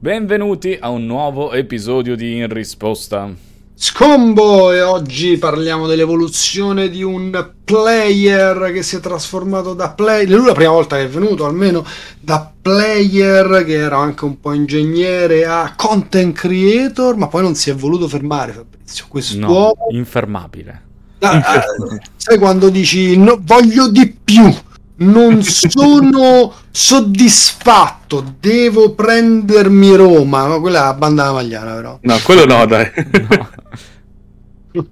Benvenuti a un nuovo episodio di In Risposta. Scombo e oggi parliamo dell'evoluzione di un player che si è trasformato da player, lui la prima volta che è venuto almeno da player che era anche un po' ingegnere a content creator, ma poi non si è voluto fermare Fabrizio, quest'uomo no, infermabile. Ah, ah, sai quando dici no, voglio di più, non sono soddisfatto, devo prendermi Roma. Ma quella è la banda magliana, però. No, quello no, dai. No.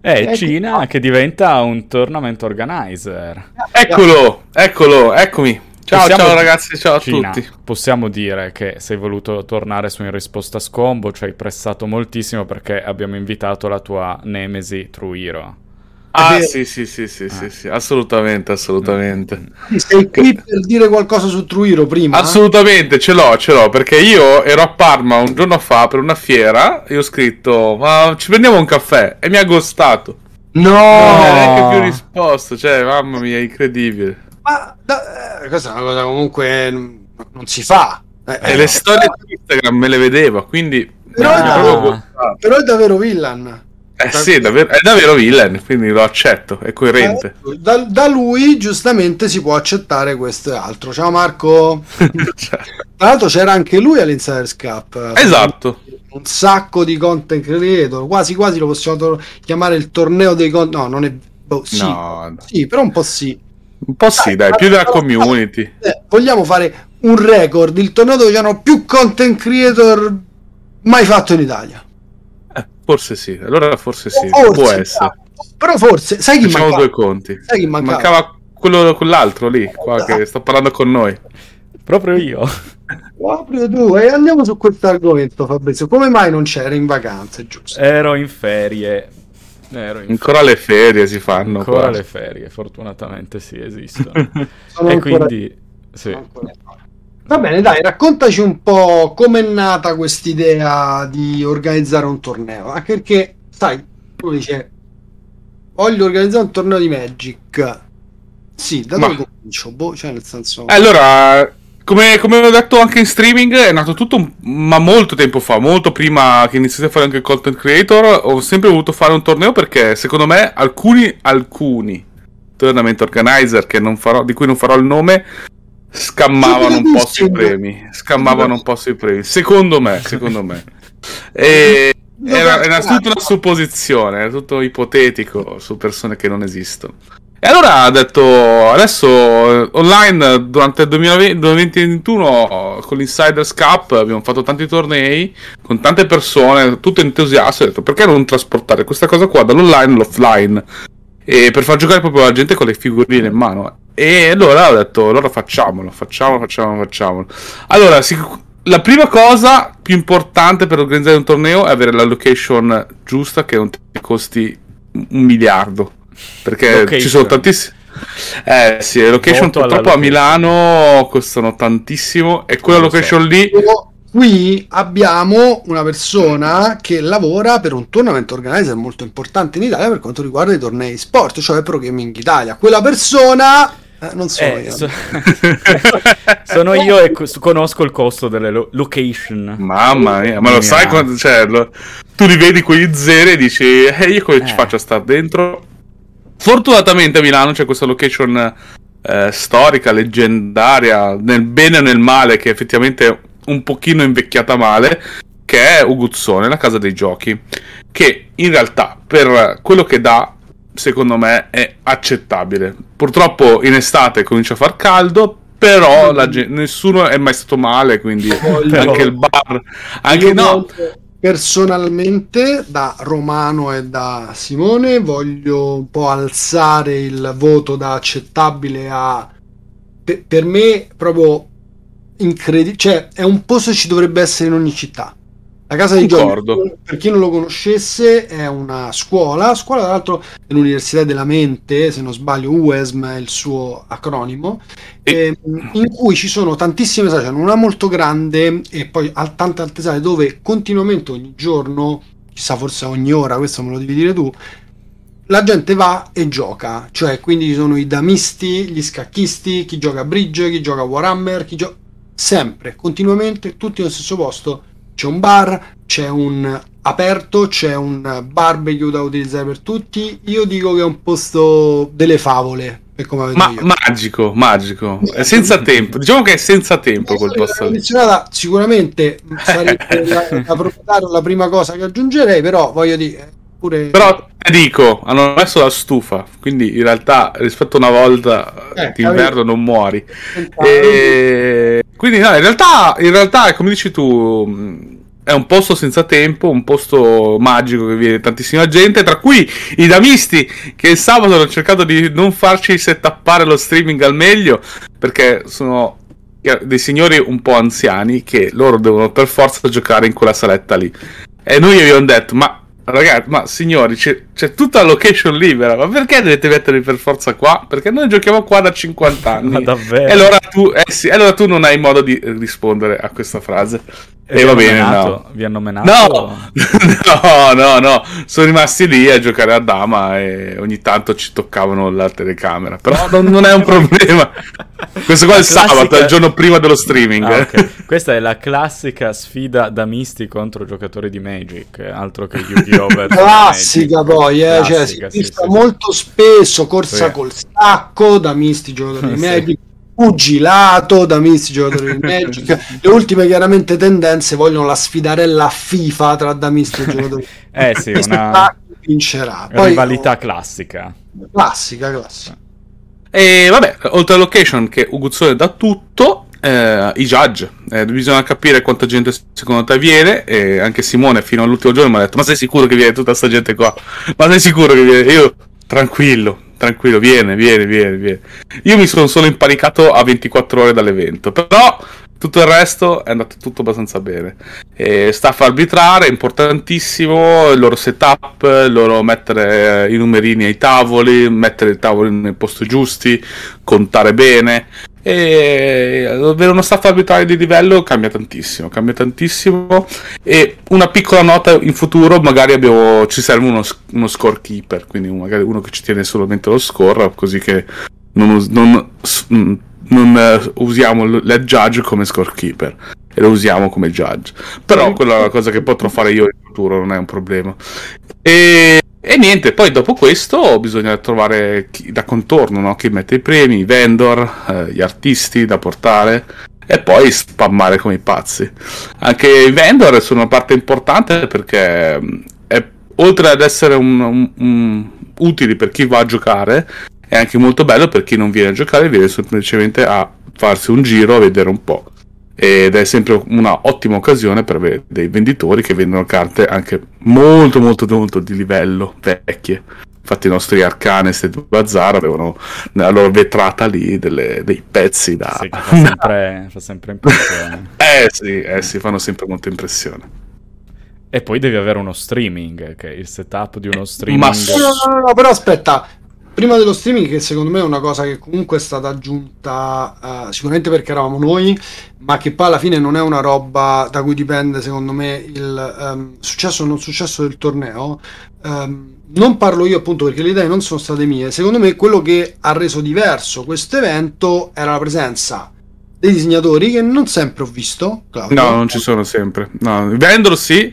È ecco. Cina che diventa un tournament organizer. Eccolo, eccolo, eccomi. Ciao, possiamo ciao ragazzi, ciao Cina, a tutti. Possiamo dire che sei voluto tornare su in risposta a Scombo, ci hai pressato moltissimo perché abbiamo invitato la tua nemesi Truiro. Ah, sì, sì, sì, sì, ah. sì, sì, assolutamente, assolutamente. Sei qui per dire qualcosa su Truiro prima? Assolutamente, ce l'ho, ce l'ho, perché io ero a Parma un giorno fa per una fiera e ho scritto, ma ci prendiamo un caffè? E mi ha gostato. No! Non ha neanche più risposto, cioè, mamma mia, incredibile. Ma da, eh, questa è una cosa comunque non si fa. Eh, e le storie su Instagram me le vedevo, quindi... Però, no. però è davvero villain. Eh sì, è davvero, è davvero villain, quindi lo accetto, è coerente. Eh, da, da, lui giustamente si può accettare questo e altro. Ciao Marco. Tra l'altro c'era anche lui all'Insiders Cup. Esatto. Un sacco di content creator, quasi quasi lo possiamo to- chiamare il torneo dei content. No, non è... Oh, sì, no, sì, però un po' sì. Un po' sì, dai, dai più della community. Eh, vogliamo fare un record, il torneo dove c'erano più content creator mai fatto in Italia. Forse sì, allora forse sì, forse, può essere. Però forse, sai chi Facciamo mancava? due conti. Sai chi mancava? Mancava quello, quell'altro lì, qua che sta parlando con noi. Proprio io. Proprio tu. E andiamo su questo argomento, Fabrizio. Come mai non c'era in vacanze, giusto? Ero in ferie. Ero in Ancora ferie. le ferie si fanno. Ancora qua. le ferie, fortunatamente sì, esistono. e quindi... Sì. Va bene, dai, raccontaci un po' com'è nata quest'idea di organizzare un torneo. Anche perché, sai, uno dice, voglio organizzare un torneo di Magic. Sì, da dove Ma... comincio? Boh, cioè nel senso... Eh, allora, come, come, ho detto anche in streaming, è nato tutto, ma molto tempo fa, molto prima che iniziate a fare anche il content creator, ho sempre voluto fare un torneo perché secondo me alcuni, alcuni tournament organizer farò, di cui non farò il nome scammavano un po' sui premi. Scammavano un po' sui premi. Secondo me, secondo me. E era, era tutta una supposizione, era tutto ipotetico su persone che non esistono. E allora ha detto, adesso online durante il 2021 con l'Insiders Cup abbiamo fatto tanti tornei con tante persone, tutte entusiaste, ho detto perché non trasportare questa cosa qua dall'online all'offline? E per far giocare proprio la gente con le figurine in mano. E allora ho detto, allora facciamolo, facciamolo, facciamolo, facciamolo. Allora, sic- la prima cosa più importante per organizzare un torneo è avere la location giusta che non ti costi un miliardo. Perché location. ci sono tantissimi. Eh sì, le location Molto purtroppo a Milano costano tantissimo e quella location so. lì qui abbiamo una persona che lavora per un tournament organizer molto importante in Italia per quanto riguarda i tornei sport, cioè Pro Gaming Italia. Quella persona eh, non sono eh, io. So... sono io e conosco il costo delle lo- location. Mamma mia, ma lo sai quando cioè, lo... tu rivedi quegli zeri e dici eh, io come eh. ci faccio a stare dentro? Fortunatamente a Milano c'è questa location eh, storica, leggendaria, nel bene e nel male, che effettivamente è un pochino invecchiata male, che è Uguzzone, la casa dei giochi, che in realtà per quello che dà secondo me è accettabile. Purtroppo in estate comincia a far caldo, però gente, nessuno è mai stato male, quindi anche il bar, anche no. Personalmente, da Romano e da Simone, voglio un po' alzare il voto da accettabile a per me proprio incredibile, cioè è un posto che ci dovrebbe essere in ogni città. La casa di giochi, per chi non lo conoscesse, è una scuola, scuola tra l'altro dell'Università della Mente, se non sbaglio UESM è il suo acronimo, e... Ehm, in cui ci sono tantissime sale, una molto grande e poi tante altre sale dove continuamente ogni giorno, chissà forse ogni ora, questo me lo devi dire tu, la gente va e gioca, cioè quindi ci sono i damisti, gli scacchisti, chi gioca a bridge, chi gioca a Warhammer, chi gioca sempre, continuamente, tutti nello stesso posto. C'è un bar, c'è un aperto, c'è un barbecue da utilizzare per tutti. Io dico che è un posto delle favole. Ma, magico, magico. È senza tempo. Diciamo che è senza tempo quel posto sicuramente sarebbe la, la la prima cosa che aggiungerei, però voglio dire, pure Però ti dico, hanno messo la stufa, quindi in realtà rispetto a una volta Eh, d'inverno non muori. E... Quindi no, in realtà, in realtà, come dici tu, è un posto senza tempo, un posto magico che viene tantissima gente, tra cui i damisti che il sabato hanno cercato di non farci settappare lo streaming al meglio, perché sono dei signori un po' anziani che loro devono per forza giocare in quella saletta lì. E noi gli abbiamo detto, ma ragazzi, ma signori, c'è, c'è tutta la location libera, ma perché dovete metterli per forza qua? Perché noi giochiamo qua da 50 anni. Ma davvero? E allora tu, eh sì, allora tu non hai modo di rispondere a questa frase. E, va bene, menato? no. Vi hanno menato? No, no, no, no, sono rimasti lì a giocare a dama e ogni tanto ci toccavano la telecamera, però non, non è un problema. Questo qua è La il sabato, classica- è il giorno prima dello streaming. Ah, ok. Questa è la classica sfida da misti contro giocatori di Magic, altro che Yu-Gi-Oh! classica poi, eh, cioè, si Classica, è sì, vista sì, molto spesso corsa Sì. col sacco da misti giocatori di Sì. Magic, pugilato da misti giocatori di Magic. Le ultime chiaramente tendenze vogliono la sfidarella FIFA tra damisti e giocatori. Eh sì, una vincerà. Poi, rivalità classica. classica, classica. E vabbè, oltre alla location che Uguzzone dà tutto, eh, i judge. Eh, bisogna capire quanta gente secondo te viene. E anche Simone fino all'ultimo giorno mi ha detto: Ma sei sicuro che viene tutta sta gente qua? Ma sei sicuro che viene? Io, tranquillo, tranquillo, viene, viene, viene, viene. Io mi sono solo impanicato a 24 ore dall'evento. Però tutto il resto è andato tutto abbastanza bene. E staff arbitrare, importantissimo, il loro setup, il loro mettere eh, i numerini ai tavoli, mettere i tavoli nei posti giusti, contare bene. E avere uno staff arbitrale di livello cambia tantissimo, cambia tantissimo. E una piccola nota in futuro, magari abbiamo, ci serve uno, uno scorekeeper, quindi magari uno che ci tiene solamente lo score, così che non, non, mm, non, eh, usiamo l'head judge come scorekeeper e lo usiamo come judge. Però quella è una cosa che potrò fare io in futuro, non è un problema. E, e niente, poi dopo questo bisogna trovare chi da contorno, no? chi mette i premi, i vendor, eh, gli artisti da portare e poi spammare come i pazzi. Anche i vendor sono una parte importante perché mh, è- oltre ad essere un- un- un- utili per chi va a giocare, è anche molto bello per chi non viene a giocare, viene semplicemente a farsi un giro a vedere un po'. Ed è sempre una ottima occasione per dei venditori che vendono carte anche molto molto molto di livello vecchie. Infatti i nostri Arcanes e Bazar avevano nella loro vetrata lì delle- dei pezzi da... Sì, fa sempre, fa sempre impressione. eh sì, eh sì, fanno sempre molta impressione. E poi devi avere uno streaming, che il setup di uno streaming... Ma no, no, no, però aspetta, prima dello streaming, che secondo me è una cosa che comunque è stata aggiunta eh, sicuramente perché eravamo noi, ma che poi alla fine non è una roba da cui dipende, secondo me, il ehm, successo o non successo del torneo. Ehm, non parlo io appunto perché le idee non sono state mie. Secondo me quello che ha reso diverso questo evento era la presenza dei disegnatori che non sempre ho visto. Claudio, No, non ci sono sempre. No, vendor sì,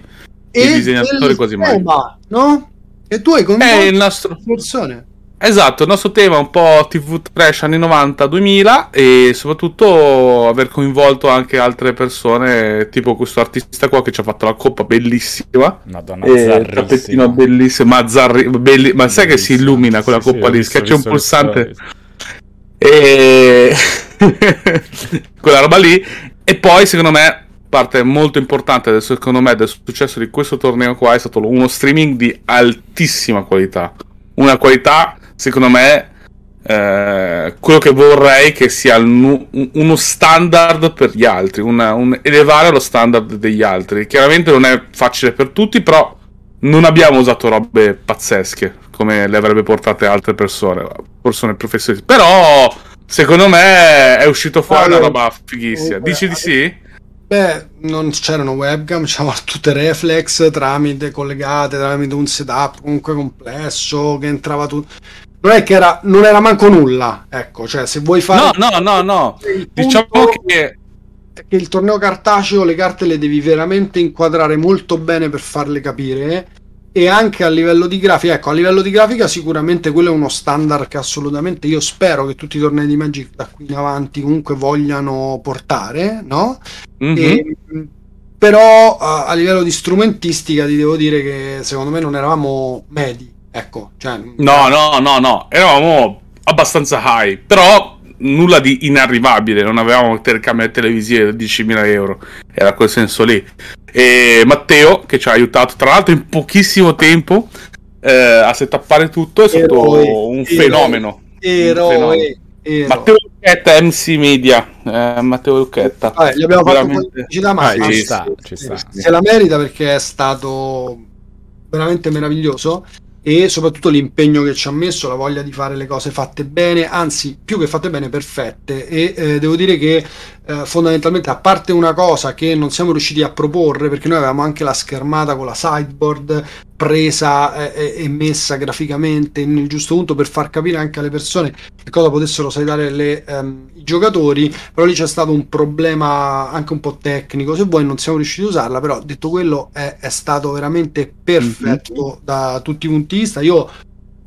e i disegnatori quasi mai. no? E tu hai È coinvolto il nostro... persone. Esatto, il nostro tema è un po' TV trash anni 90-2000 e soprattutto aver coinvolto anche altre persone, tipo questo artista qua che ci ha fatto la coppa bellissima. Madonna, E zarrissimo. tappettino bellissimo, ma, zarri- belli- ma sai che si illumina quella Sì, sì, coppa ho lì, schiaccia un pulsante e quella roba lì. E poi, secondo me, parte molto importante del, secondo me, del successo di questo torneo qua è stato uno streaming di altissima qualità. Una qualità, secondo me, eh, quello che vorrei che sia nu- un- uno standard per gli altri, una- un- elevare lo standard degli altri. Chiaramente non è facile per tutti, però non abbiamo usato robe pazzesche come le avrebbe portate altre persone, persone professioniste. Però, secondo me, è uscito fuori una Allora, roba fighissima. comunque, Dici di sì? Beh, non c'erano webcam, c'erano tutte reflex tramite collegate, tramite un setup comunque complesso che entrava tutto. Non è che era, non era manco nulla, ecco, cioè se vuoi fare No, no, no, no. Diciamo che che il torneo cartaceo le carte le devi veramente inquadrare molto bene per farle capire e anche a livello di grafica, ecco, a livello di grafica sicuramente quello è uno standard che assolutamente io spero che tutti i tornei di Magic da qui in avanti comunque vogliano portare, no? Mm-hmm. E, però a, a, livello di strumentistica ti devo dire che secondo me non eravamo medi, ecco. Cioè, no, no, no, no, eravamo abbastanza high, però nulla di inarrivabile, non avevamo telecamere televisive da 10.000 euro, era quel senso lì. E Matteo, che ci ha aiutato tra l'altro in pochissimo tempo eh, a setappare tutto, è stato eroe, un eroe, fenomeno. Eroe, eroe. Matteo Lucchetta, MC Media, eh, Matteo Lucchetta. Vabbè, gli abbiamo fatto Veramente... pubblicità, ma ah, ci sta, ci sta. se la merita perché è stato veramente meraviglioso e soprattutto l'impegno che ci ha messo, la voglia di fare le cose fatte bene, anzi più che fatte bene, perfette. E eh, devo dire che eh, fondamentalmente, a parte una cosa che non siamo riusciti a proporre, perché noi avevamo anche la schermata con la sideboard presa eh, e messa graficamente nel giusto punto per far capire anche alle persone che cosa potessero saltare le, um, i giocatori, però lì c'è stato un problema anche un po' tecnico, se vuoi non siamo riusciti a usarla, però detto quello è, è stato veramente perfetto mm-hmm. da tutti i punti di vista. Io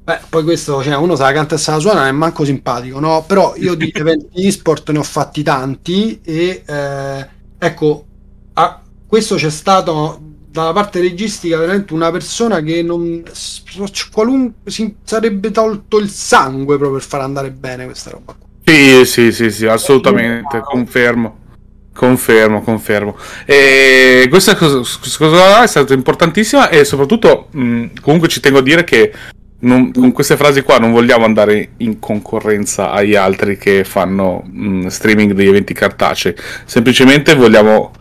Beh, poi questo, cioè, uno sa la canta e sa la suona, è manco simpatico, no? Però io di eventi e-sport ne ho fatti tanti e eh, ecco, a, questo c'è stato dalla parte registica veramente una persona che non qualunque si sarebbe tolto il sangue proprio per far andare bene questa roba qua. Sì, sì, sì, sì, assolutamente, confermo. Confermo, confermo. E questa cosa, cosa è stata importantissima e soprattutto mh, comunque ci tengo a dire che non, con queste frasi qua non vogliamo andare in concorrenza agli altri che fanno mh, streaming degli eventi cartacei, semplicemente vogliamo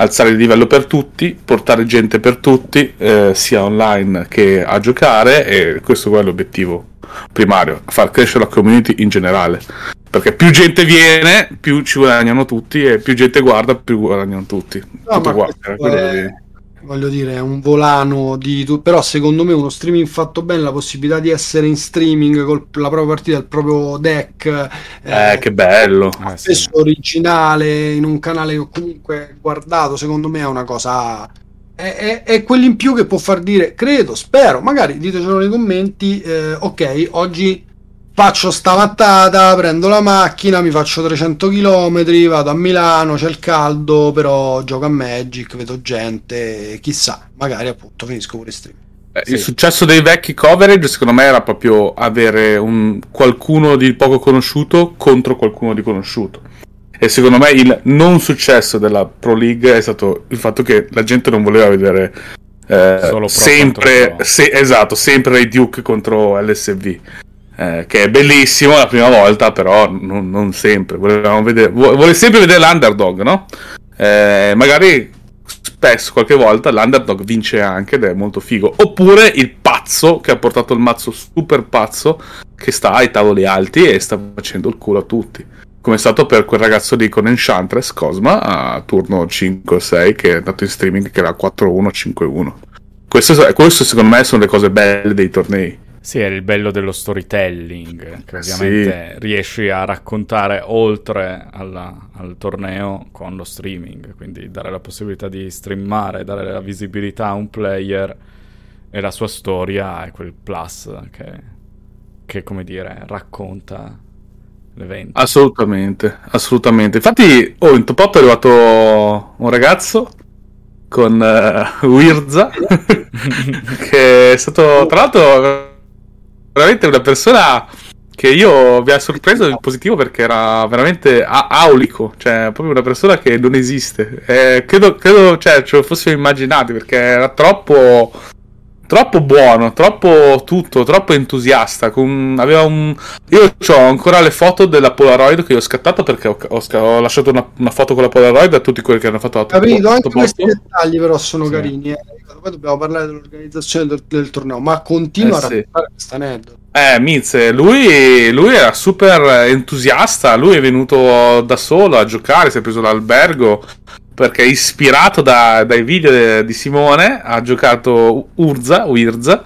alzare il livello per tutti, portare gente per tutti, eh, sia online che a giocare e questo è l'obiettivo primario, far crescere la community in generale. Perché più gente viene, più ci guadagnano tutti e più gente guarda, più guadagnano tutti. No, Tutto qua, è, voglio dire, è un volano di tu, però secondo me uno streaming fatto bene, la possibilità di essere in streaming con la propria partita, il proprio deck, eh, eh che bello, eh, spesso sì. originale in un canale che comunque guardato, secondo me è una cosa è, è, è quell'in più che può far dire, credo, spero, magari ditecelo nei commenti, eh, ok, oggi faccio sta mattata, prendo la macchina, mi faccio 300 km, vado a Milano, c'è il caldo, però gioco a Magic, vedo gente, chissà, magari appunto finisco pure stream. Eh, sì. Il successo dei vecchi coverage secondo me era proprio avere un, qualcuno di poco conosciuto contro qualcuno di conosciuto. E secondo me il non successo della Pro League è stato il fatto che la gente non voleva vedere eh, sempre, se, esatto, sempre i Duke contro LSV eh, che è bellissimo la prima volta, però non, non sempre. Volevamo vedere, vuole sempre vedere l'underdog, no? Eh, magari spesso, qualche volta, l'underdog vince anche ed è molto figo. Oppure il pazzo che ha portato il mazzo super pazzo che sta ai tavoli alti e sta facendo il culo a tutti. Come è stato per quel ragazzo lì con Enchantress Cosma a turno 5-6 che è andato in streaming che era 4-1-5-1. Questo, questo secondo me sono le cose belle dei tornei. Sì, è il bello dello storytelling, che ovviamente sì. riesci a raccontare oltre alla, al torneo con lo streaming, quindi dare la possibilità di streamare, dare la visibilità a un player e la sua storia è quel plus che, che come dire, racconta l'evento. Assolutamente, assolutamente. Infatti, oh, in top 8 è arrivato un ragazzo con uh, Wirza, che è stato, tra l'altro veramente una persona che io mi ha sorpreso in positivo perché era veramente a- aulico, cioè proprio una persona che non esiste. Eh, credo, credo cioè, ce lo fossimo immaginati perché era troppo troppo buono, troppo tutto, troppo entusiasta. Con, aveva un... Io ho ancora le foto della Polaroid che io ho scattato perché ho, ho, ho lasciato una, una, foto con la Polaroid a tutti quelli che hanno fatto la Capito, anche questi dettagli però sono sì. carini. Eh. Poi dobbiamo parlare dell'organizzazione del, del torneo, ma continua eh, a raccontare sì. questa aneddoto. Eh, Miz, lui, lui, era super entusiasta, lui è venuto da solo a giocare, si è preso l'albergo, perché ispirato da, dai video di Simone ha giocato Urza, Wirza,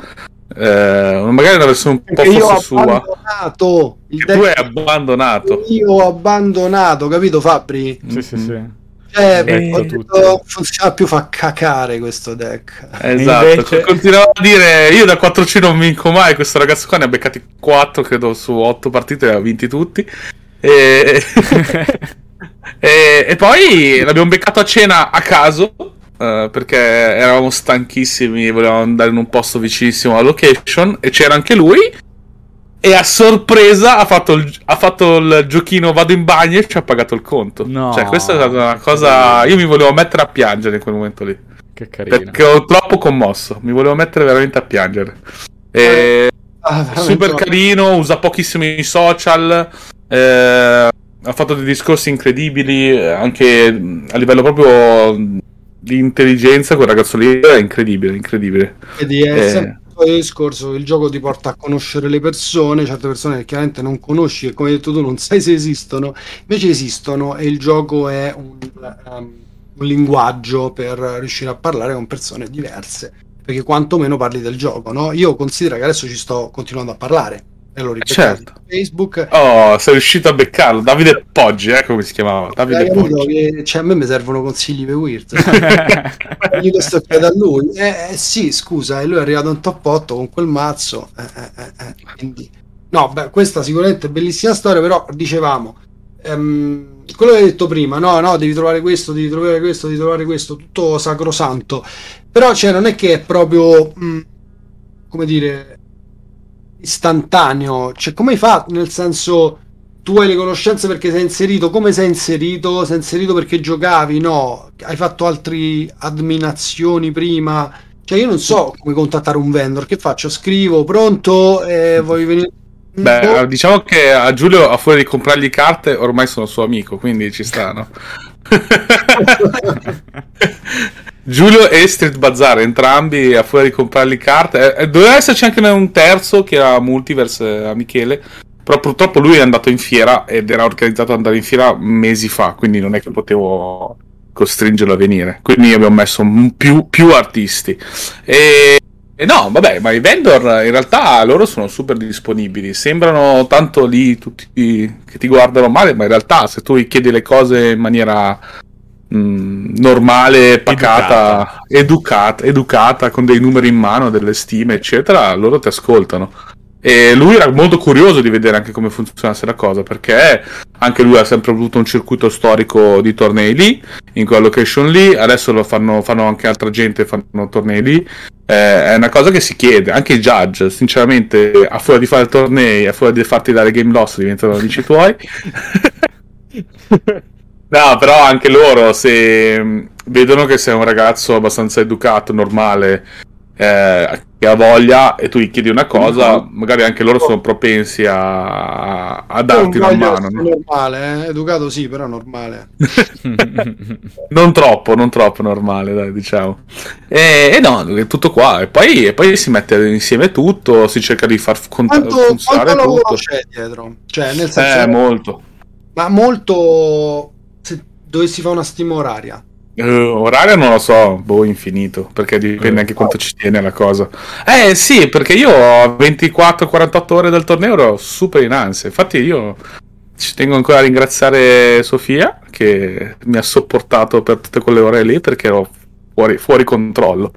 eh, magari una versione un po' forse sua. Abbandonato il tu hai abbandonato. Io ho abbandonato, capito Fabri? Sì, sì, sì. Eh, eh, detto, funziona più, fa cacare questo deck. Esatto, invece... continuavo a dire, io da 4C non vinco mai, questo ragazzo qua ne ha beccati 4, credo, su 8 partite, li ha vinti tutti. E... e, e poi l'abbiamo beccato a cena a caso, Uh, perché eravamo stanchissimi e volevamo andare in un posto vicinissimo alla location e c'era anche lui e a sorpresa ha fatto, il, ha fatto il giochino vado in bagno e ci ha pagato il conto. No. Cioè, questa è stata una cosa. Io mi volevo mettere a piangere in quel momento lì. Che carino. Perché ho troppo commosso. Mi volevo mettere veramente a piangere. E... Ah, super carino, usa pochissimi social. Eh, ha fatto dei discorsi incredibili. Anche a livello proprio di intelligenza, quel ragazzo lì è incredibile. Incredibile. Vedi, è eh il discorso, il gioco ti porta a conoscere le persone, certe persone che chiaramente non conosci e come hai detto tu non sai se esistono, invece esistono e il gioco è un, um, un linguaggio per riuscire a parlare con persone diverse, perché quantomeno parli del gioco, no? Io considero che adesso ci sto continuando a parlare e l'ho ripetito certo. Facebook. Oh, sei riuscito a beccarlo. Davide Poggi, eh, come si chiamava? Davide Poggi. Che, cioè, a me mi servono consigli per Weird. Gli questo chiedo a lui. Eh, eh, sì, scusa, e lui è arrivato in top 8 con quel mazzo. Eh, eh, eh, eh, quindi... No, beh, questa sicuramente è bellissima storia, però dicevamo... Um, quello che hai detto prima, no, no, devi trovare questo, devi trovare questo, devi trovare questo, tutto sacrosanto. Però, cioè, non è che è proprio... Mh, mm, come dire istantaneo. Cioè, come hai fatto? Nel senso, tu hai le conoscenze perché sei inserito. Come sei inserito? Sei inserito perché giocavi? No. Hai fatto altre adminazioni prima? Cioè, io non so come contattare un vendor. Che faccio? Scrivo, pronto? Eh, vuoi venire? Beh, diciamo che a Giulio, a fuori di comprargli carte, ormai sono suo amico, quindi ci stanno. Giulio e Street Bazaar, entrambi a fuori di comprarli carte. Eh, doveva esserci anche un terzo che era Multiverse eh, a Michele. Però purtroppo lui è andato in fiera ed era organizzato ad andare in fiera mesi fa, quindi non è che potevo costringerlo a venire. Quindi abbiamo messo più, più artisti. E, e, no, vabbè, ma i vendor in realtà loro sono super disponibili. Sembrano tanto lì tutti che ti guardano male, ma in realtà se tu gli chiedi le cose in maniera Mm, normale, pacata, educata. educata. educata, con dei numeri in mano, delle stime, eccetera, loro ti ascoltano. E lui era molto curioso di vedere anche come funzionasse la cosa, perché anche lui ha sempre avuto un circuito storico di tornei lì, in quella location lì, adesso lo fanno, fanno anche altra gente, fanno tornei lì. Eh, è una cosa che si chiede, anche i judge, sinceramente, a fuori di fare tornei, a fuori di farti dare game loss, diventano amici tuoi. No, però anche loro, se mm, vedono che sei un ragazzo abbastanza educato, normale, eh, che ha voglia e tu gli chiedi una cosa, mm-hmm. magari anche loro sono propensi a, a darti una mano. No? normale, eh? educato sì, però normale. non troppo, non troppo normale, dai, diciamo. E, e no, è tutto qua. E poi, e poi, si mette insieme tutto, si cerca di far cont- quanto, funzionare quanto tutto. c'è dietro? Cioè, nel senso... Eh, molto. Ma molto dovessi fare una stima oraria? Uh, oraria non lo so, boh, infinito, perché dipende anche quanto ci tiene la cosa. Eh sì, perché io ho 24-48 ore del torneo ero super in ansia. Infatti io ci tengo ancora a ringraziare Sofia che mi ha sopportato per tutte quelle ore lì perché ero fuori, fuori controllo.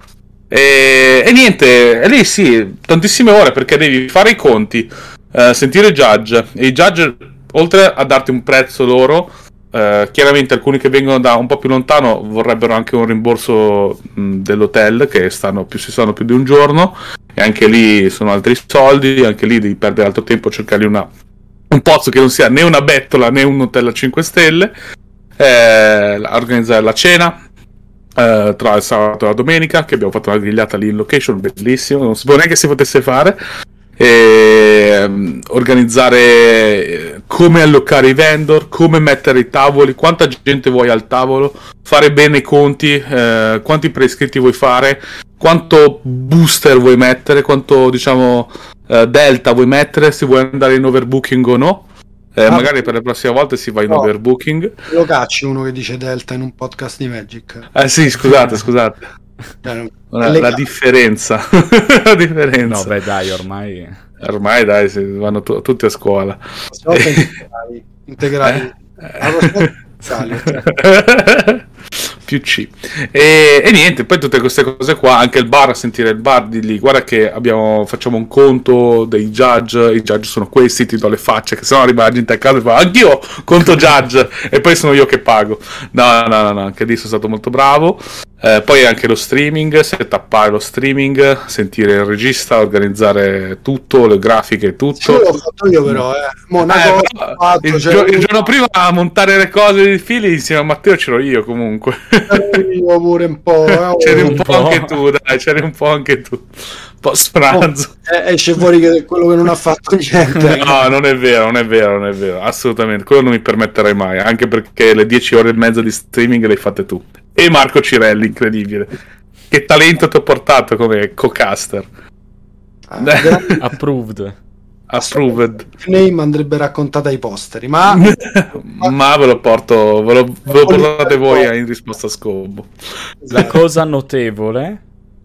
E, e, niente, e lì sì, tantissime ore perché devi fare i conti, eh, sentire i judge. E i judge, oltre a darti un prezzo loro, Uh, chiaramente alcuni che vengono da un po' più lontano vorrebbero anche un rimborso mh, dell'hotel che stanno più, si stanno più di un giorno e anche lì sono altri soldi, anche lì devi perdere altro tempo a cercare una, un pozzo che non sia né una bettola né un hotel a 5 stelle, eh, organizzare la cena, Uh, tra il sabato e la domenica che abbiamo fatto una grigliata lì in location bellissimo non sapevo neanche si potesse fare e, um, organizzare eh, come allocare i vendor, come mettere i tavoli, quanta gente vuoi al tavolo, fare bene i conti, eh, quanti prescritti vuoi fare, quanto booster vuoi mettere, quanto diciamo eh, delta vuoi mettere, se vuoi andare in overbooking o no. Eh, ah, magari per le prossime volte si va in no, overbooking. Lo cacci uno che dice delta in un podcast di Magic. Eh sì, scusate, scusate. Eh, la, la, differenza. la differenza. No, beh, dai, ormai. Ormai, dai, vanno t- tutti a scuola. integrali. integrali. Eh? integrali. più C. E, e, niente, poi tutte queste cose qua, anche il bar, a sentire il bar di lì, guarda che abbiamo, facciamo un conto dei judge, i judge sono questi, ti do le facce, che se no arriva la gente a casa e fa anch'io conto judge e poi sono io che pago. No, no, no, no, anche lì sono stato molto bravo. Eh, poi anche lo streaming, setappare lo streaming, sentire il regista, organizzare tutto, le grafiche, tutto. Sì, l'ho fatto io però, eh. Monaco, eh, fatto, il, cioè, gio- il, giorno prima a montare le cose di fili insieme a Matteo c'ero io comunque. Io pure un po'. Eh, c'eri un, un po', po', anche tu, dai, c'eri un po' anche tu. Post pranzo. Oh, esce fuori che quello che non ha fatto niente. no, non è vero, non è vero, non è vero, assolutamente. Quello non mi permetterei mai, anche perché le 10 ore e mezza di streaming le hai fatte tu e Marco Cirelli, incredibile. Che talento ti ho portato come co-caster. Ah, Approved. Approved. Name andrebbe raccontata ai posteri, ma... ma ve lo porto, ve lo, ve lo portate voi in risposta a scopo. La cosa notevole,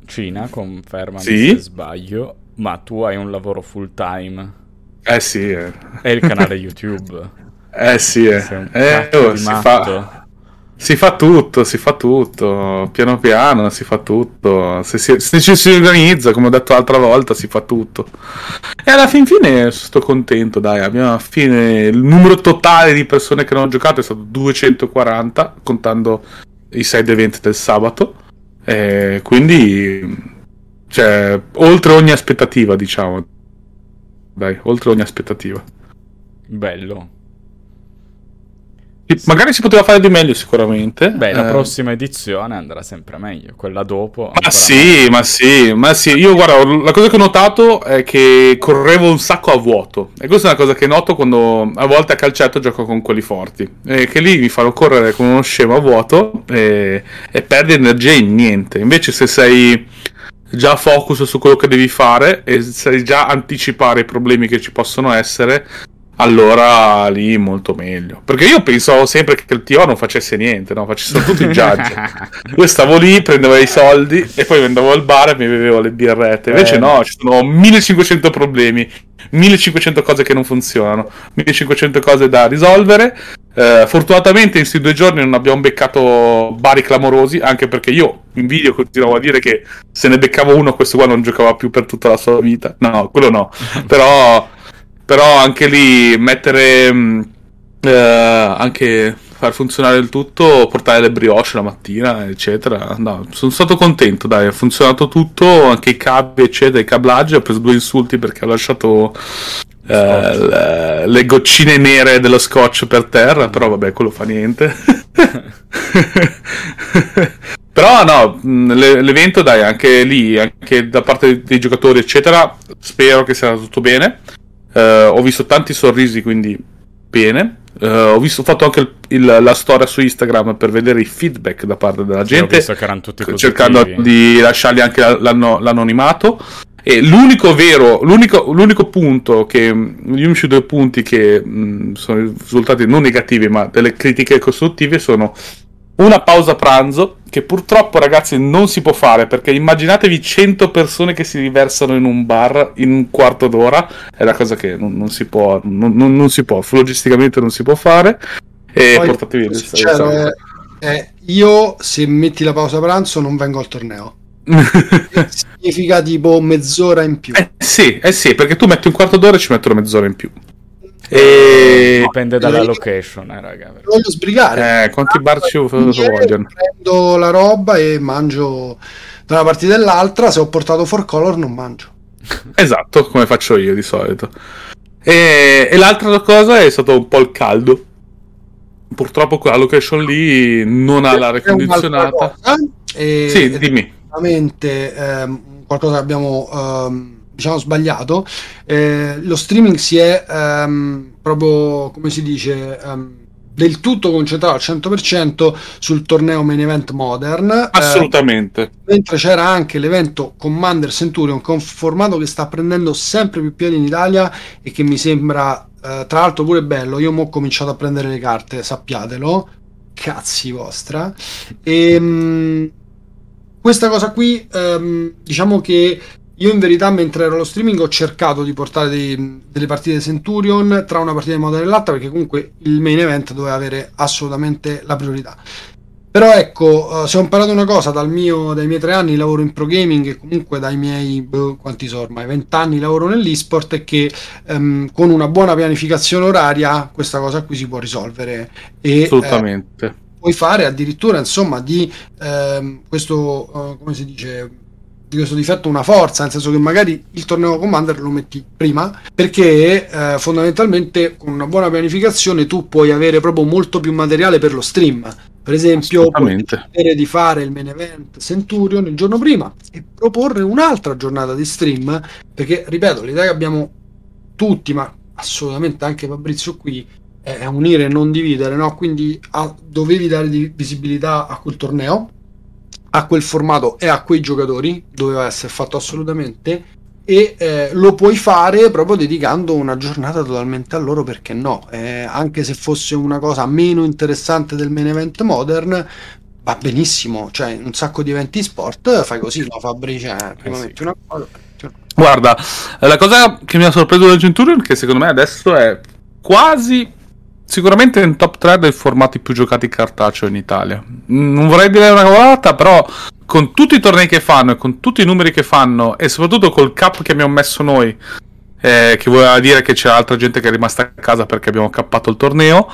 Cina, confermami sì? se sbaglio, ma tu hai un lavoro full time. Eh sì. Eh. È il canale YouTube. Eh sì, eh. eh oh, si fa si fa tutto, si fa tutto, piano piano si fa tutto, se, si, se ci si organizza, come ho detto l'altra volta, si fa tutto. E alla fin fine sto contento, dai, abbiamo fine il numero totale di persone che hanno giocato è stato 240, contando i side event del sabato, e quindi, cioè, oltre ogni aspettativa, diciamo. Dai, oltre ogni aspettativa. Bello. Magari si poteva fare di meglio sicuramente. Beh, la eh. prossima edizione andrà sempre meglio, quella dopo. Ma sì, ma sì, ma sì. Io guarda, la cosa che ho notato è che correvo un sacco a vuoto. E questa è una cosa che noto quando a volte a calcetto gioco con quelli forti. E che lì mi fanno correre come uno scemo a vuoto e, e perdi energia in niente. Invece se sei già focus su quello che devi fare e sai già anticipare i problemi che ci possono essere, allora lì molto meglio. Perché io pensavo sempre che il TO non facesse niente, no? Facesse tutto il judge. io stavo lì, prendevo i soldi e poi andavo al bar e mi bevevo le birrette. Invece eh. no, ci sono 1500 problemi, 1500 cose che non funzionano, 1500 cose da risolvere. Eh, fortunatamente in questi due giorni non abbiamo beccato bari clamorosi, anche perché io in video continuavo a dire che se ne beccavo uno questo qua non giocava più per tutta la sua vita. No, quello no. Però però anche lì mettere mm, eh, anche far funzionare il tutto, portare le brioche la mattina, eccetera. No, sono stato contento, dai, ha funzionato tutto, anche i cavi, eccetera, i cablaggi. Ho preso due insulti perché ho lasciato eh, le, le, goccine nere dello scotch per terra, però vabbè, quello fa niente. però no, mm, l'evento dai, anche lì, anche da parte dei giocatori, eccetera, spero che sia tutto bene. Uh, ho visto tanti sorrisi, quindi bene. Uh, ho, visto, ho fatto anche il, il, la storia su Instagram per vedere i feedback da parte della gente. Sì, cercando di lasciargli anche l'anno, l'anonimato. E l'unico vero, l'unico, l'unico punto che, gli unici due punti che mh, sono risultati non negativi, ma delle critiche costruttive sono una pausa pranzo che purtroppo ragazzi non si può fare perché immaginatevi 100 persone che si riversano in un bar in un quarto d'ora è la cosa che non, non si può non, non, non, si può logisticamente non si può fare e Poi, portatevi il sincero, è, è, io se metti la pausa pranzo non vengo al torneo. Significa tipo mezz'ora in più. Eh sì, eh sì perché tu metti un quarto d'ora e ci mettono mezz'ora in più e... Dipende dalla location, eh, raga. Voglio sbrigare. Eh, quanti bar ci vogliono? Prendo la roba e mangio da una parte dell'altra. Se ho portato for color, non mangio. esatto, come faccio io di solito. E, e l'altra cosa è stato un po' il caldo. Purtroppo quella location lì non ha l'aria condizionata. E, sì, dimmi. Ehm, qualcosa che abbiamo ehm, diciamo sbagliato, eh, lo streaming si è um, proprio, come si dice, um, del tutto concentrato al 100% sul torneo main event modern. Eh, Assolutamente. Eh, mentre c'era anche l'evento Commander Centurion, con formato che sta prendendo sempre più piedi in Italia e che mi sembra, eh, tra l'altro, pure bello. Io ho cominciato a prendere le carte, sappiatelo. Cazzi vostra. E, um, questa cosa qui, um, diciamo che io in verità mentre ero allo streaming ho cercato di portare dei, delle partite Centurion tra una partita di moda e l'altra perché comunque il main event doveva avere assolutamente la priorità. Però ecco, uh, se ho imparato una cosa dal mio, dai miei tre anni di lavoro in pro gaming e comunque dai miei, boh, quanti sono ormai, vent'anni lavoro nell'esport, è che um, con una buona pianificazione oraria questa cosa qui si può risolvere. E, Assolutamente. Eh, puoi fare addirittura, insomma, di ehm, questo, uh, come si dice, di questo difetto una forza, nel senso che magari il torneo Commander lo metti prima, perché eh, fondamentalmente con una buona pianificazione tu puoi avere proprio molto più materiale per lo stream. Per esempio, decidere di fare il main event Centurion il giorno prima e proporre un'altra giornata di stream, perché ripeto, l'idea che abbiamo tutti, ma assolutamente anche Fabrizio qui, è unire e non dividere, no? Quindi a, dovevi dare visibilità a quel torneo, a quel formato e a quei giocatori, doveva essere fatto assolutamente e eh, lo puoi fare proprio dedicando una giornata totalmente a loro perché no? Eh, anche se fosse una cosa meno interessante del main event modern va benissimo. Cioè un sacco di eventi sport fai così no Fabri? Cioè, prima eh sì. metti una cosa guarda la cosa che mi ha sorpreso del Centurion che secondo me adesso è quasi sicuramente in top 3 dei formati più giocati cartaceo in Italia. Non vorrei dire una cavolata però con tutti i tornei che fanno e con tutti i numeri che fanno e soprattutto col cap che abbiamo messo noi, eh, che voleva dire che c'è altra gente che è rimasta a casa perché abbiamo cappato il torneo,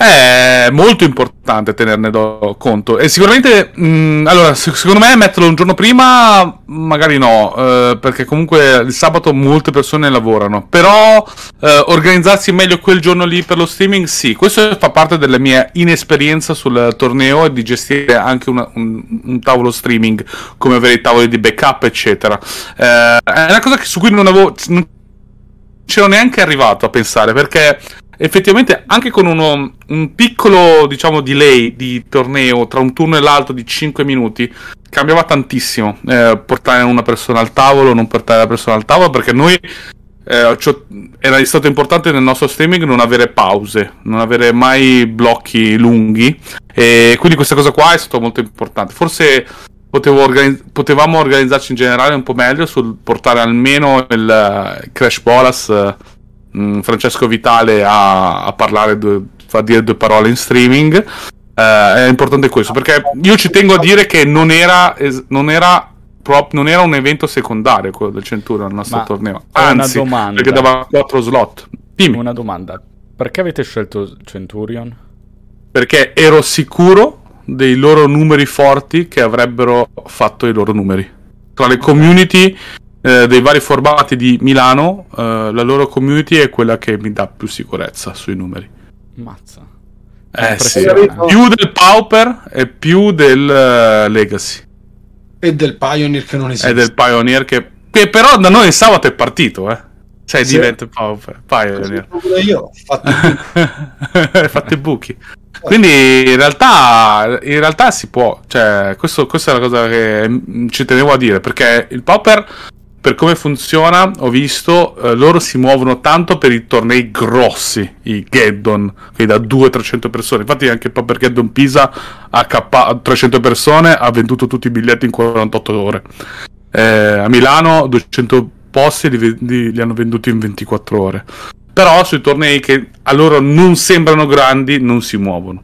è molto importante tenerne conto. E sicuramente, mh, mm, allora, secondo me metterlo un giorno prima, magari no, eh, perché comunque il sabato molte persone lavorano. Però eh, organizzarsi meglio quel giorno lì per lo streaming, sì. Questo fa parte della mia inesperienza sul torneo e di gestire anche una, un, un, tavolo streaming, come avere i tavoli di backup, eccetera. Eh, è una cosa su cui non avevo. Non c'ero neanche arrivato a pensare perché effettivamente anche con uno, un piccolo diciamo delay di torneo tra un turno e l'altro di 5 minuti cambiava tantissimo eh, portare una persona al tavolo non portare la persona al tavolo perché noi eh, era stato importante nel nostro streaming non avere pause non avere mai blocchi lunghi e quindi questa cosa qua è stata molto importante. Forse organizz- potevamo organizzarci in generale un po' meglio sul portare almeno il uh, Crash Bolas uh, Mm, Francesco Vitale a, a parlare, due, a dire due parole in streaming. Uh, è importante questo perché io ci tengo a dire che non era, non era, prop, non era un evento secondario quello del Centurion nel nostro Ma torneo. Anzi, perché dava 4 slot. Dimmi. Una domanda: perché avete scelto Centurion? Perché ero sicuro dei loro numeri forti che avrebbero fatto i loro numeri. Tra le community eh, dei vari formati di Milano, eh, la loro community è quella che mi dà più sicurezza sui numeri. Mazza. Eh sì, più del Pauper e più del uh, Legacy. E del Pioneer che non esiste. E del Pioneer che, che però da noi il sabato è partito, eh. Cioè sì. diventa Pauper, Pioneer. Io ho fatto, fatto i buchi. Quindi in realtà, in realtà si può, cioè, questo, questa è la cosa che ci tenevo a dire, perché il Pauper per come funziona, ho visto, eh, loro si muovono tanto per i tornei grossi, i Geddon, quelli da 200-300 persone. Infatti anche Paper Geddon Pisa a K 300 persone ha venduto tutti i biglietti in 48 ore. Eh, a Milano 200 posti li, li, li hanno venduti in 24 ore. Però sui tornei che a loro non sembrano grandi non si muovono.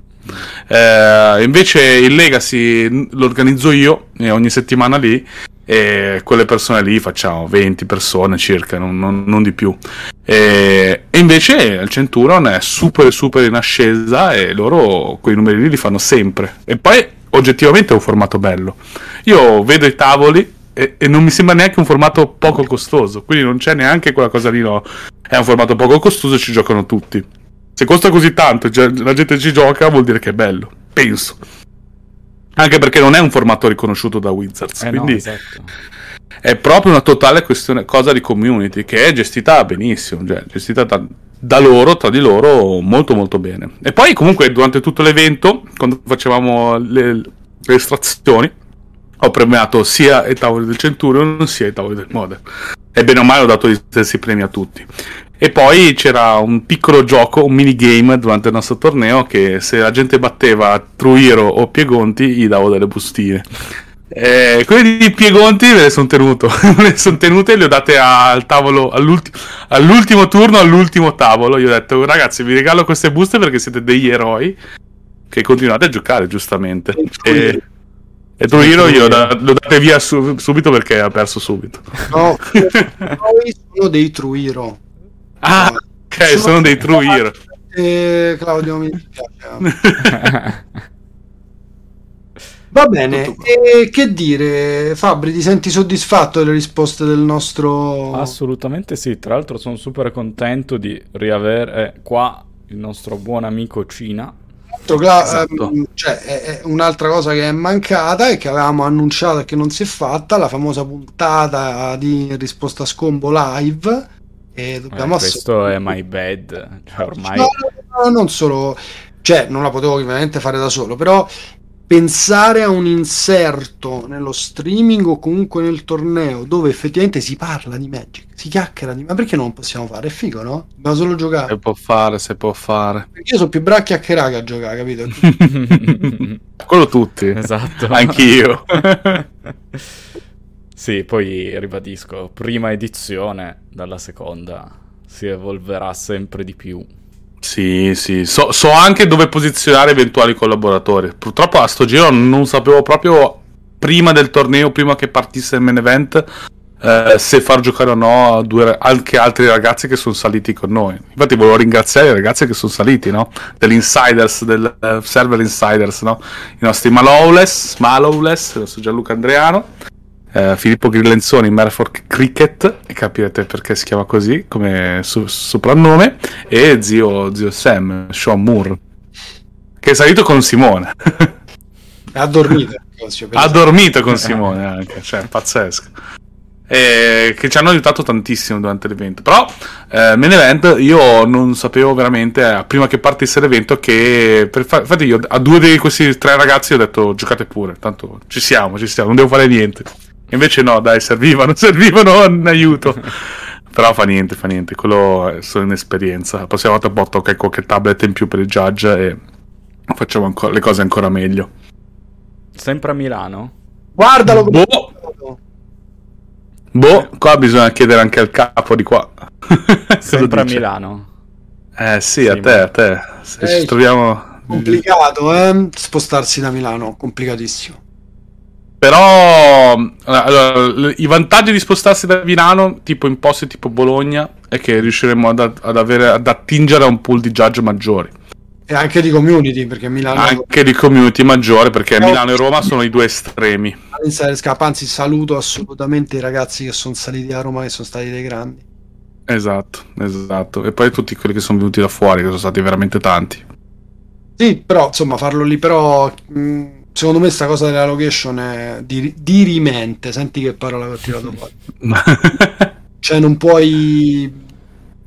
Eh, invece il Legacy lo organizzo io ogni settimana lì e quelle persone lì facciamo 20 persone circa, non, non, non di più. E, e, invece il Centurion è super super in ascesa e loro quei numeri lì li fanno sempre. E poi oggettivamente è un formato bello. Io vedo i tavoli e, e, non mi sembra neanche un formato poco costoso, quindi non c'è neanche quella cosa lì, no. È un formato poco costoso e ci giocano tutti. Se costa così tanto e la gente ci gioca vuol dire che è bello, penso. Anche perché non è un formato riconosciuto da Wizards. Eh quindi no, esatto. è proprio una totale questione, cosa di community che è gestita benissimo, cioè gestita da, da loro, tra di loro, molto molto bene. E poi comunque durante tutto l'evento, quando facevamo le, le estrazioni, ho premiato sia i tavoli del Centurion sia i tavoli del Modern. E bene o male ho dato gli stessi premi a tutti. E poi c'era un piccolo gioco, un minigame durante il nostro torneo che se la gente batteva Truiro o Piegonti gli davo delle bustine. Eh, quelli di Piegonti me le sono tenuto, me le sono tenute e le ho date al tavolo all'ulti- all'ultimo turno, all'ultimo tavolo. Gli ho detto ragazzi vi regalo queste buste perché siete degli eroi che continuate a giocare giustamente. E, e Truiro io da, lo date via su, subito perché ha perso subito. No, noi sono dei Truiro. Ah, ok, sono, sono dei Truiro. Eh, Claudio mi dispiace. Va bene, e che dire, Fabri, ti senti soddisfatto delle risposte del nostro... Assolutamente sì, tra l'altro sono super contento di riavere qua il nostro buon amico Cina. Cla- esatto. ehm, cioè, è, è un'altra cosa che è mancata e che avevamo annunciato e che non si è fatta, la famosa puntata di risposta a scombo live. E dobbiamo eh, questo è my bad, cioè, ormai... No, no, no, non solo, cioè non la potevo ovviamente fare da solo, però pensare a un inserto nello streaming o comunque nel torneo dove effettivamente si parla di Magic, si chiacchiera di ma perché non possiamo fare? È figo, no? Dobbiamo solo giocare. Se può fare, se può fare. Perché io sono più bravo a chiacchierare che a giocare, capito? Quello tutti. Esatto. Anch'io. sì, poi ribadisco, prima edizione dalla seconda si evolverà sempre di più. Sì, sì, so, so, anche dove posizionare eventuali collaboratori. Purtroppo a sto giro non sapevo proprio prima del torneo, prima che partisse il main event, eh, se far giocare o no due, anche altri ragazzi che sono saliti con noi. Infatti volevo ringraziare i ragazzi che sono saliti, no? Dell'insiders, del uh, server insiders, no? I nostri Malowless, Malowless, il nostro Gianluca Andreano eh, Filippo Grillenzoni, Merfolk Cricket, e capirete perché si chiama così come su- soprannome, e zio, zio Sam, Sean Moore, che è salito con Simone. ha dormito. ha dormito con Simone anche, cioè pazzesco. E che ci hanno aiutato tantissimo durante l'evento. Però, eh, main event, io non sapevo veramente, eh, prima che partisse l'evento, che. Fa- infatti, io a due di questi tre ragazzi ho detto: giocate pure, tanto ci siamo, ci siamo, non devo fare niente. Invece no, dai, servivano, servivano in aiuto. Però fa niente, fa niente, quello è solo un'esperienza. La prossima volta porto anche qualche tablet in più per il judge e facciamo ancora, le cose ancora meglio. Sempre a Milano? Guardalo! Boh! Boh, qua bisogna chiedere anche al capo di qua. Sempre a Milano? Eh sì, sì a te, a te. Se ci troviamo... Complicato, eh? Spostarsi da Milano, complicatissimo. Però allora, i vantaggi di spostarsi da Milano, tipo in posti tipo Bologna, è che riusciremo ad, ad, avere, ad attingere a un pool di judge maggiori. E anche di community, perché Milano... Anche di community maggiore, perché no. Milano e Roma sono i due estremi. Anzi, saluto assolutamente i ragazzi che sono saliti a Roma, che sono stati dei grandi. Esatto, esatto. E poi tutti quelli che sono venuti da fuori, che sono stati veramente tanti. Sì, però, insomma, farlo lì, però... Mh secondo me sta cosa della location è di, dirimente. Senti che parola che ho tirato fuori. cioè, non puoi.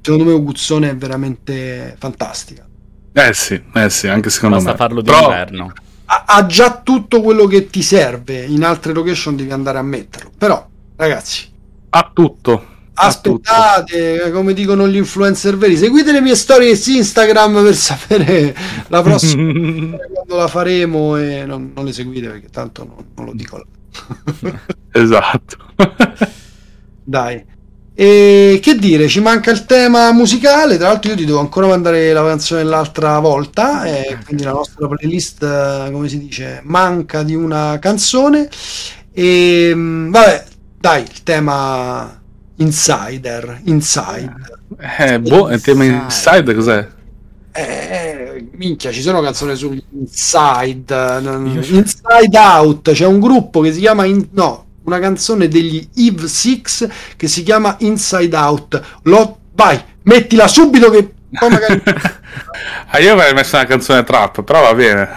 Secondo me, Uguzzone è veramente fantastica. Eh sì, eh sì, anche secondo Basta me. farlo d'inverno. Ha, ha già tutto quello che ti serve. In altre location devi andare a metterlo. Però, ragazzi, ha tutto aspettate, come dicono gli influencer veri, seguite le mie storie su Instagram per sapere la prossima quando la faremo e non, non, le seguite perché tanto non, non lo dico. esatto. Dai. E che dire, ci manca il tema musicale. Tra l'altro, io ti devo ancora mandare la canzone l'altra volta. E quindi la nostra playlist, come si dice, manca di una canzone. E vabbè, dai, il tema Insider, Inside. Eh, boh, il tema Inside cos'è? Eh, minchia, ci sono canzoni su Inside, Inside Out, c'è un gruppo che si chiama, in, no, una canzone degli Eve Six che si chiama Inside Out. Lo, vai, mettila subito che poi magari... ah, io avrei messo una canzone trap, però va bene.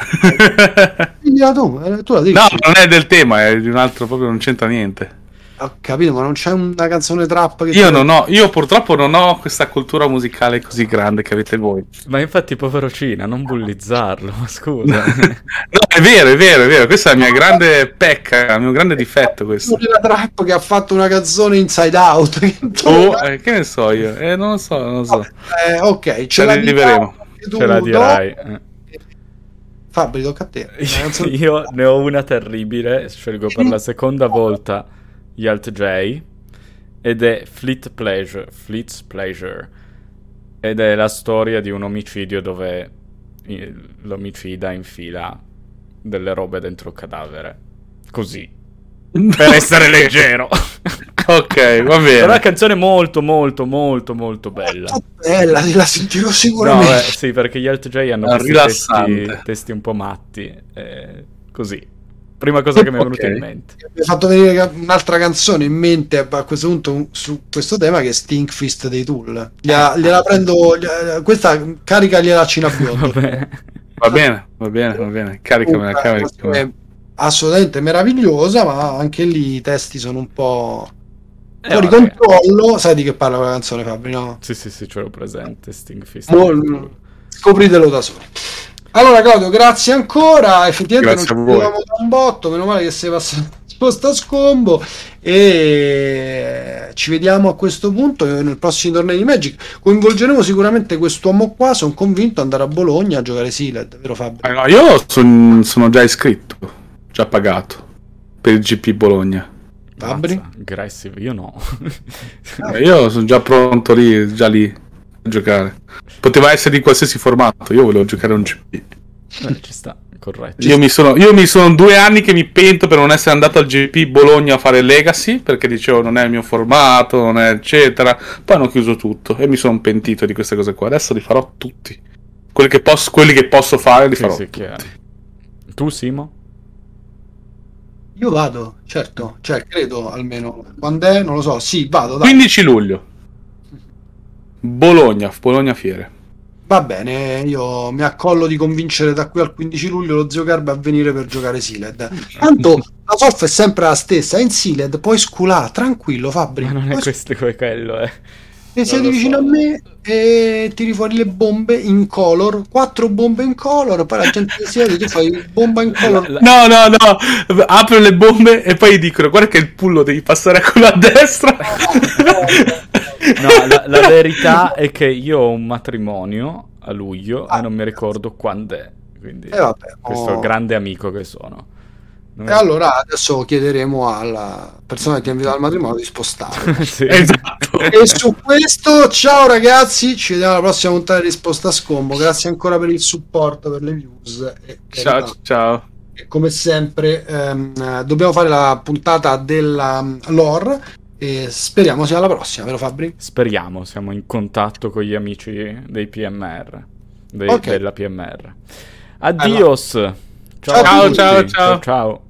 tu, eh, tu la dici. No, non è del tema, è di un altro, proprio non c'entra niente. Ho capito, ma non c'è una canzone trap che Io non ho, io purtroppo non ho questa cultura musicale così grande che avete voi. Ma infatti, povero Cina, non bullizzarlo, scusa. no, è vero, è vero, è vero, questa è la mia grande pecca, il mio grande difetto questo. La trap che ha fatto una canzone Inside Out. oh, eh, che ne so io? Eh, non lo so, non lo so. Eh, ok, ce, ce la arriveremo. Ce la dirai. Fabri, tocca a te. Io ne ho una terribile, scelgo per la seconda volta gli Alt J ed è Fleet Pleasure, Fleet's Pleasure ed è la storia di un omicidio dove l'omicida infila delle robe dentro il cadavere. Così. Per essere leggero. ok, va bene. È una canzone molto, molto, molto, molto bella. Molto bella, la sentirò sicuramente. No, eh, sì, perché gli Alt J hanno questi testi, testi, un po' matti. Eh, così. Prima cosa che mi è venuta okay. in mente. Mi ha fatto venire un'altra canzone in mente a questo punto su questo tema che è Stinkfist dei Tool. Gliela, gliela prendo, gliela, questa carica gliela Cina Biondo. Va bene, va bene, va bene. Caricamela, caricamela. Assolutamente meravigliosa, ma anche lì i testi sono un po' eh, fuori controllo. Sai di che parla quella canzone, Fabri? No? Sì, sì, sì, ce l'ho presente. Sting Fist. Mol... Scopritelo da soli. Allora, Claudio, grazie ancora. Effettivamente grazie non ci vedevamo da un botto. Meno male che sei passato sposta scombo e ci vediamo a questo punto nel prossimo torneo di Magic coinvolgeremo sicuramente quest'uomo qua sono convinto ad andare a Bologna a giocare Sealed vero Fabio? Eh no, io son, sono già iscritto già pagato per il GP Bologna Fabri? Aggressive, io no eh, io sono già pronto lì già lì a giocare poteva essere di qualsiasi formato io volevo giocare un GP eh, ci sta corretto. Io mi, sono, io mi sono due anni che mi pento per non essere andato al GP Bologna a fare Legacy perché dicevo non è il mio formato, non è eccetera. Poi hanno chiuso tutto e mi sono pentito di queste cose qua. Adesso li farò tutti. Quelli che posso, quelli che posso fare li sì, farò. Sì, tutti. Tu, Simo? Io vado, certo, cioè credo almeno. Quando è? Non lo so. Sì, vado. Dai. 15 luglio. Bologna, Bologna Fiere. Va bene, io mi accollo di convincere da qui al 15 luglio lo zio Garba a venire per giocare Sealed. Tanto la soft è sempre la stessa, è in Sealed, puoi sculare, tranquillo Fabri. Ma non è questo come quello, eh. E siedi vicino so. a me e tiri fuori le bombe in color, quattro bombe in color, poi la gente si siede, tu fai bomba in color. No, no, no, apro le bombe e poi dicono guarda che il pullo devi passare a quello a destra. No, la, la, verità è che io ho un matrimonio a luglio ah, e non mi ricordo quando è. Quindi, eh vabbè, questo oh. grande amico che sono. Non e allora adesso chiederemo alla persona che ti ha invitato al matrimonio di spostare. sì, esatto. E su questo, ciao ragazzi, ci vediamo alla prossima puntata di Risposta a Scombo. Grazie ancora per il supporto, per le views. E, ciao, e, ciao. E come sempre, ehm, dobbiamo fare la puntata della um, lore e speriamo sia la prossima, vero Fabri? Speriamo, siamo in contatto con gli amici dei PMR, dei, okay. della PMR. Addios! Allora. Ciao, ciao, ciao, ciao. ciao.